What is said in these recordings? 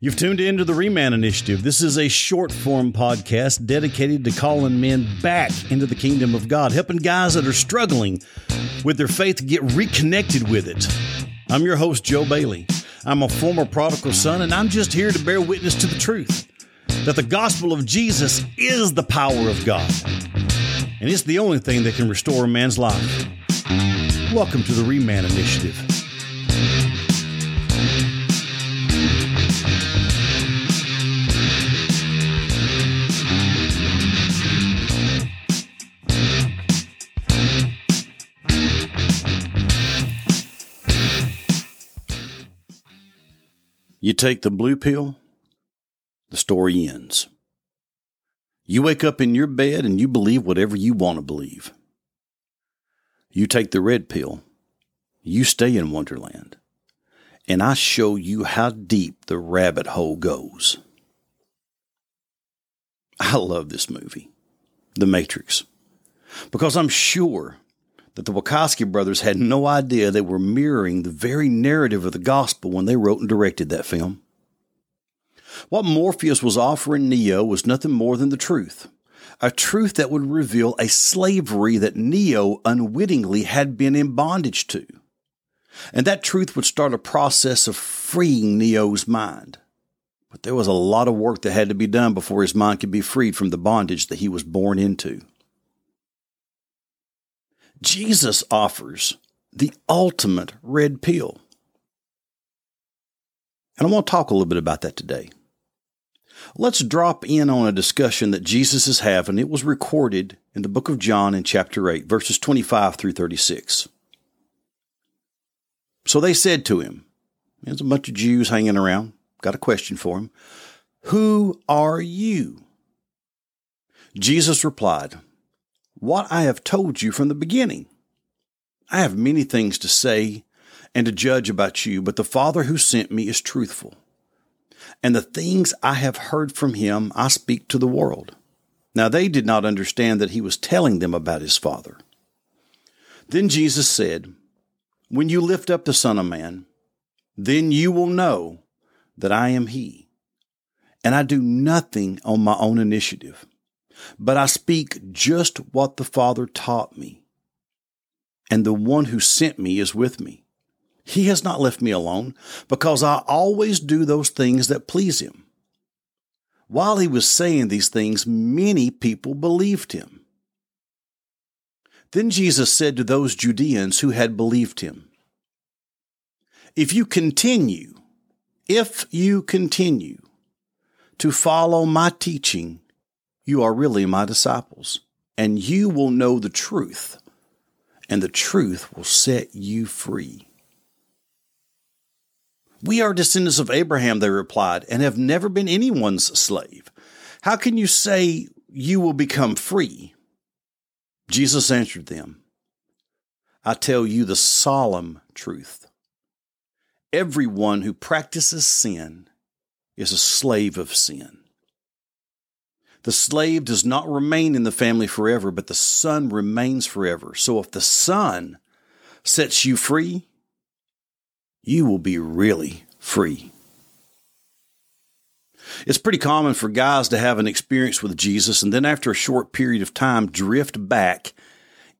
You've tuned into the Reman Initiative. This is a short form podcast dedicated to calling men back into the kingdom of God, helping guys that are struggling with their faith get reconnected with it. I'm your host, Joe Bailey. I'm a former prodigal son, and I'm just here to bear witness to the truth that the gospel of Jesus is the power of God, and it's the only thing that can restore a man's life. Welcome to the Reman Initiative. You take the blue pill, the story ends. You wake up in your bed and you believe whatever you want to believe. You take the red pill, you stay in Wonderland, and I show you how deep the rabbit hole goes. I love this movie, The Matrix, because I'm sure that the Wachowski brothers had no idea they were mirroring the very narrative of the gospel when they wrote and directed that film. What Morpheus was offering Neo was nothing more than the truth. A truth that would reveal a slavery that Neo unwittingly had been in bondage to. And that truth would start a process of freeing Neo's mind. But there was a lot of work that had to be done before his mind could be freed from the bondage that he was born into. Jesus offers the ultimate red pill. And I want to talk a little bit about that today. Let's drop in on a discussion that Jesus is having. It was recorded in the book of John in chapter 8, verses 25 through 36. So they said to him, There's a bunch of Jews hanging around, got a question for him. Who are you? Jesus replied, what I have told you from the beginning. I have many things to say and to judge about you, but the Father who sent me is truthful. And the things I have heard from him I speak to the world. Now they did not understand that he was telling them about his Father. Then Jesus said, When you lift up the Son of Man, then you will know that I am he. And I do nothing on my own initiative but I speak just what the Father taught me. And the one who sent me is with me. He has not left me alone because I always do those things that please him. While he was saying these things, many people believed him. Then Jesus said to those Judeans who had believed him, If you continue, if you continue to follow my teaching, you are really my disciples, and you will know the truth, and the truth will set you free. We are descendants of Abraham, they replied, and have never been anyone's slave. How can you say you will become free? Jesus answered them, I tell you the solemn truth. Everyone who practices sin is a slave of sin. The slave does not remain in the family forever, but the son remains forever. So if the son sets you free, you will be really free. It's pretty common for guys to have an experience with Jesus and then, after a short period of time, drift back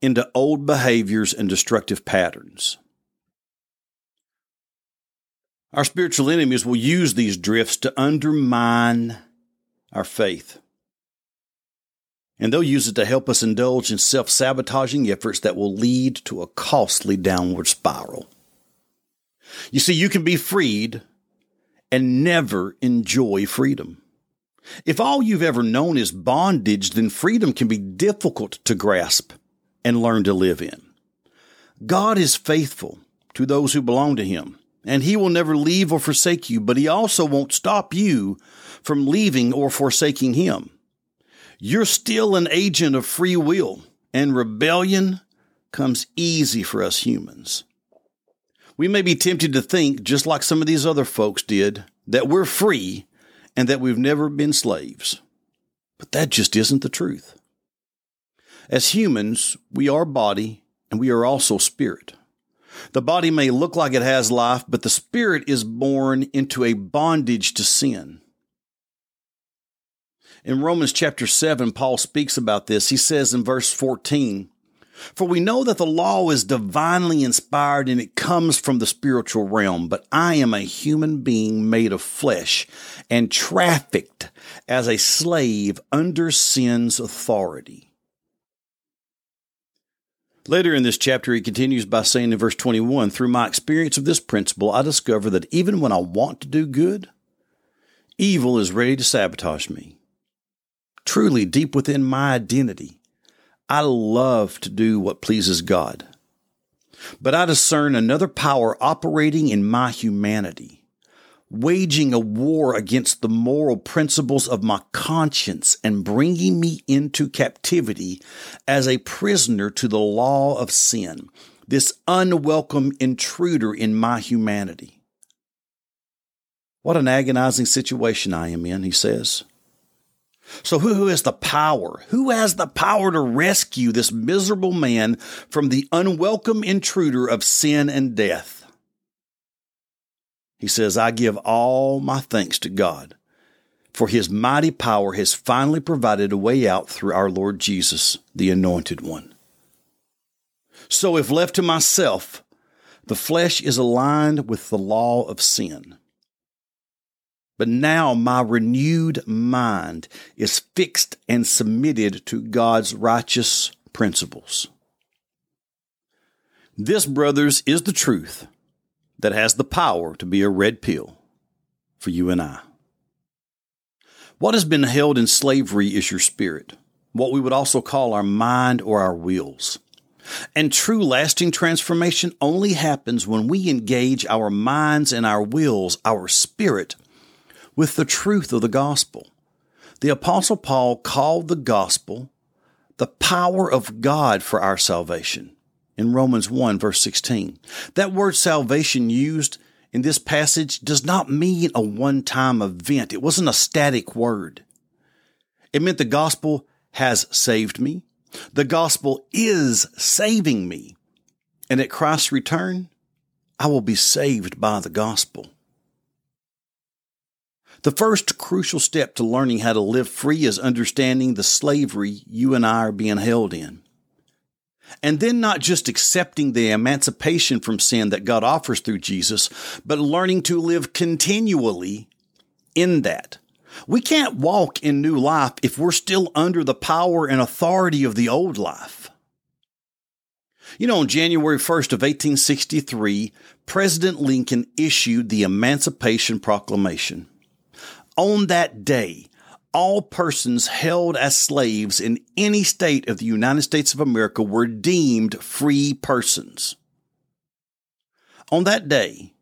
into old behaviors and destructive patterns. Our spiritual enemies will use these drifts to undermine our faith and they'll use it to help us indulge in self sabotaging efforts that will lead to a costly downward spiral. You see, you can be freed and never enjoy freedom. If all you've ever known is bondage, then freedom can be difficult to grasp and learn to live in. God is faithful to those who belong to Him, and He will never leave or forsake you, but He also won't stop you from leaving or forsaking Him you're still an agent of free will, and rebellion comes easy for us humans. We may be tempted to think, just like some of these other folks did, that we're free and that we've never been slaves. But that just isn't the truth. As humans, we are body and we are also spirit. The body may look like it has life, but the spirit is born into a bondage to sin. In Romans chapter 7, Paul speaks about this. He says in verse 14, For we know that the law is divinely inspired and it comes from the spiritual realm, but I am a human being made of flesh and trafficked as a slave under sin's authority. Later in this chapter, he continues by saying in verse 21 Through my experience of this principle, I discover that even when I want to do good, evil is ready to sabotage me. Truly, deep within my identity, I love to do what pleases God. But I discern another power operating in my humanity waging a war against the moral principles of my conscience and bringing me into captivity as a prisoner to the law of sin, this unwelcome intruder in my humanity. What an agonizing situation I am in, he says. So who has the power? Who has the power to rescue this miserable man from the unwelcome intruder of sin and death? He says, I give all my thanks to God, for his mighty power has finally provided a way out through our Lord Jesus, the Anointed One. So if left to myself, the flesh is aligned with the law of sin. But now my renewed mind is fixed and submitted to God's righteous principles. This, brothers, is the truth that has the power to be a red pill for you and I. What has been held in slavery is your spirit, what we would also call our mind or our wills. And true lasting transformation only happens when we engage our minds and our wills, our spirit, with the truth of the gospel. The Apostle Paul called the gospel the power of God for our salvation in Romans 1, verse 16. That word salvation used in this passage does not mean a one time event. It wasn't a static word. It meant the gospel has saved me. The gospel is saving me. And at Christ's return, I will be saved by the gospel. The first crucial step to learning how to live free is understanding the slavery you and I are being held in. And then not just accepting the emancipation from sin that God offers through Jesus, but learning to live continually in that. We can't walk in new life if we're still under the power and authority of the old life. You know, on January 1st of 1863, President Lincoln issued the Emancipation Proclamation. On that day, all persons held as slaves in any state of the United States of America were deemed free persons. On that day,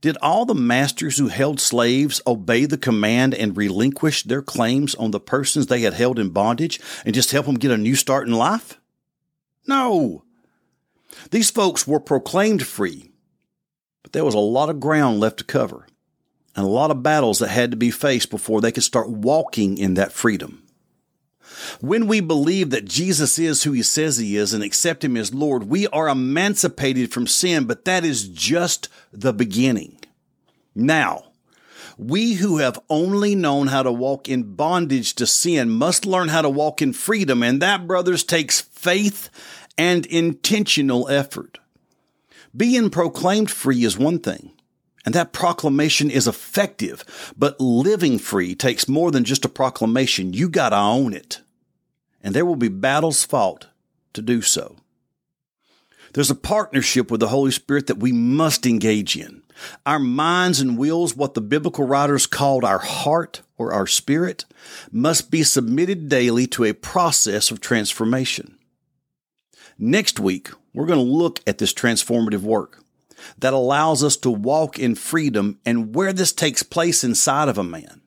did all the masters who held slaves obey the command and relinquish their claims on the persons they had held in bondage and just help them get a new start in life? No. These folks were proclaimed free, but there was a lot of ground left to cover and a lot of battles that had to be faced before they could start walking in that freedom. When we believe that Jesus is who he says he is and accept him as Lord, we are emancipated from sin, but that is just the beginning. Now, we who have only known how to walk in bondage to sin must learn how to walk in freedom, and that, brothers, takes faith and intentional effort. Being proclaimed free is one thing. And that proclamation is effective, but living free takes more than just a proclamation. You gotta own it. And there will be battles fought to do so. There's a partnership with the Holy Spirit that we must engage in. Our minds and wills, what the biblical writers called our heart or our spirit, must be submitted daily to a process of transformation. Next week, we're going to look at this transformative work that allows us to walk in freedom and where this takes place inside of a man.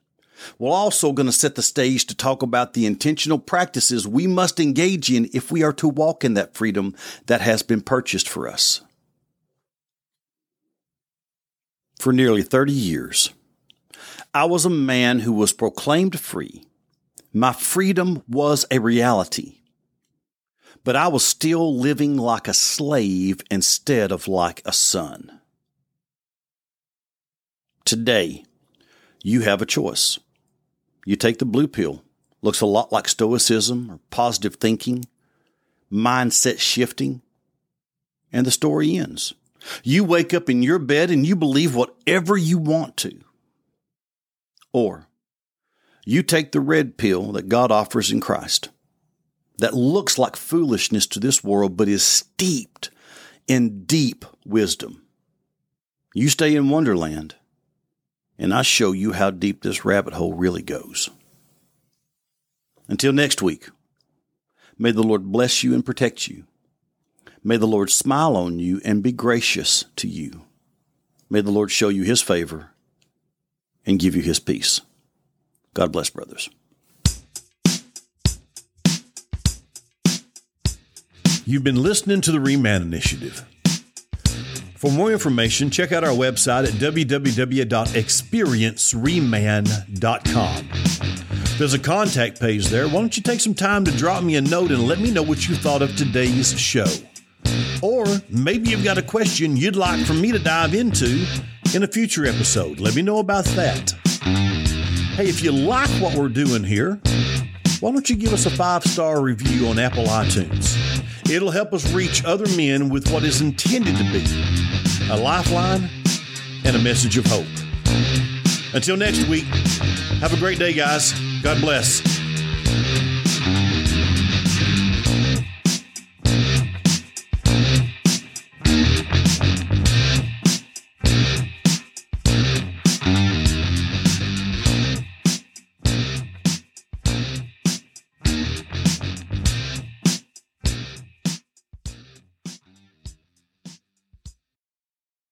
We're also going to set the stage to talk about the intentional practices we must engage in if we are to walk in that freedom that has been purchased for us. For nearly 30 years, I was a man who was proclaimed free. My freedom was a reality. But I was still living like a slave instead of like a son. Today, you have a choice. You take the blue pill. Looks a lot like stoicism or positive thinking, mindset shifting, and the story ends. You wake up in your bed and you believe whatever you want to. Or you take the red pill that God offers in Christ that looks like foolishness to this world, but is steeped in deep wisdom. You stay in Wonderland, and I show you how deep this rabbit hole really goes. Until next week, may the Lord bless you and protect you. May the Lord smile on you and be gracious to you. May the Lord show you his favor and give you his peace. God bless, brothers. You've been listening to the Reman Initiative. For more information, check out our website at www.experiencereman.com. There's a contact page there. Why don't you take some time to drop me a note and let me know what you thought of today's show? Or maybe you've got a question you'd like for me to dive into in a future episode. Let me know about that. Hey, if you like what we're doing here, why don't you give us a five star review on Apple iTunes? It'll help us reach other men with what is intended to be a lifeline and a message of hope. Until next week, have a great day, guys. God bless.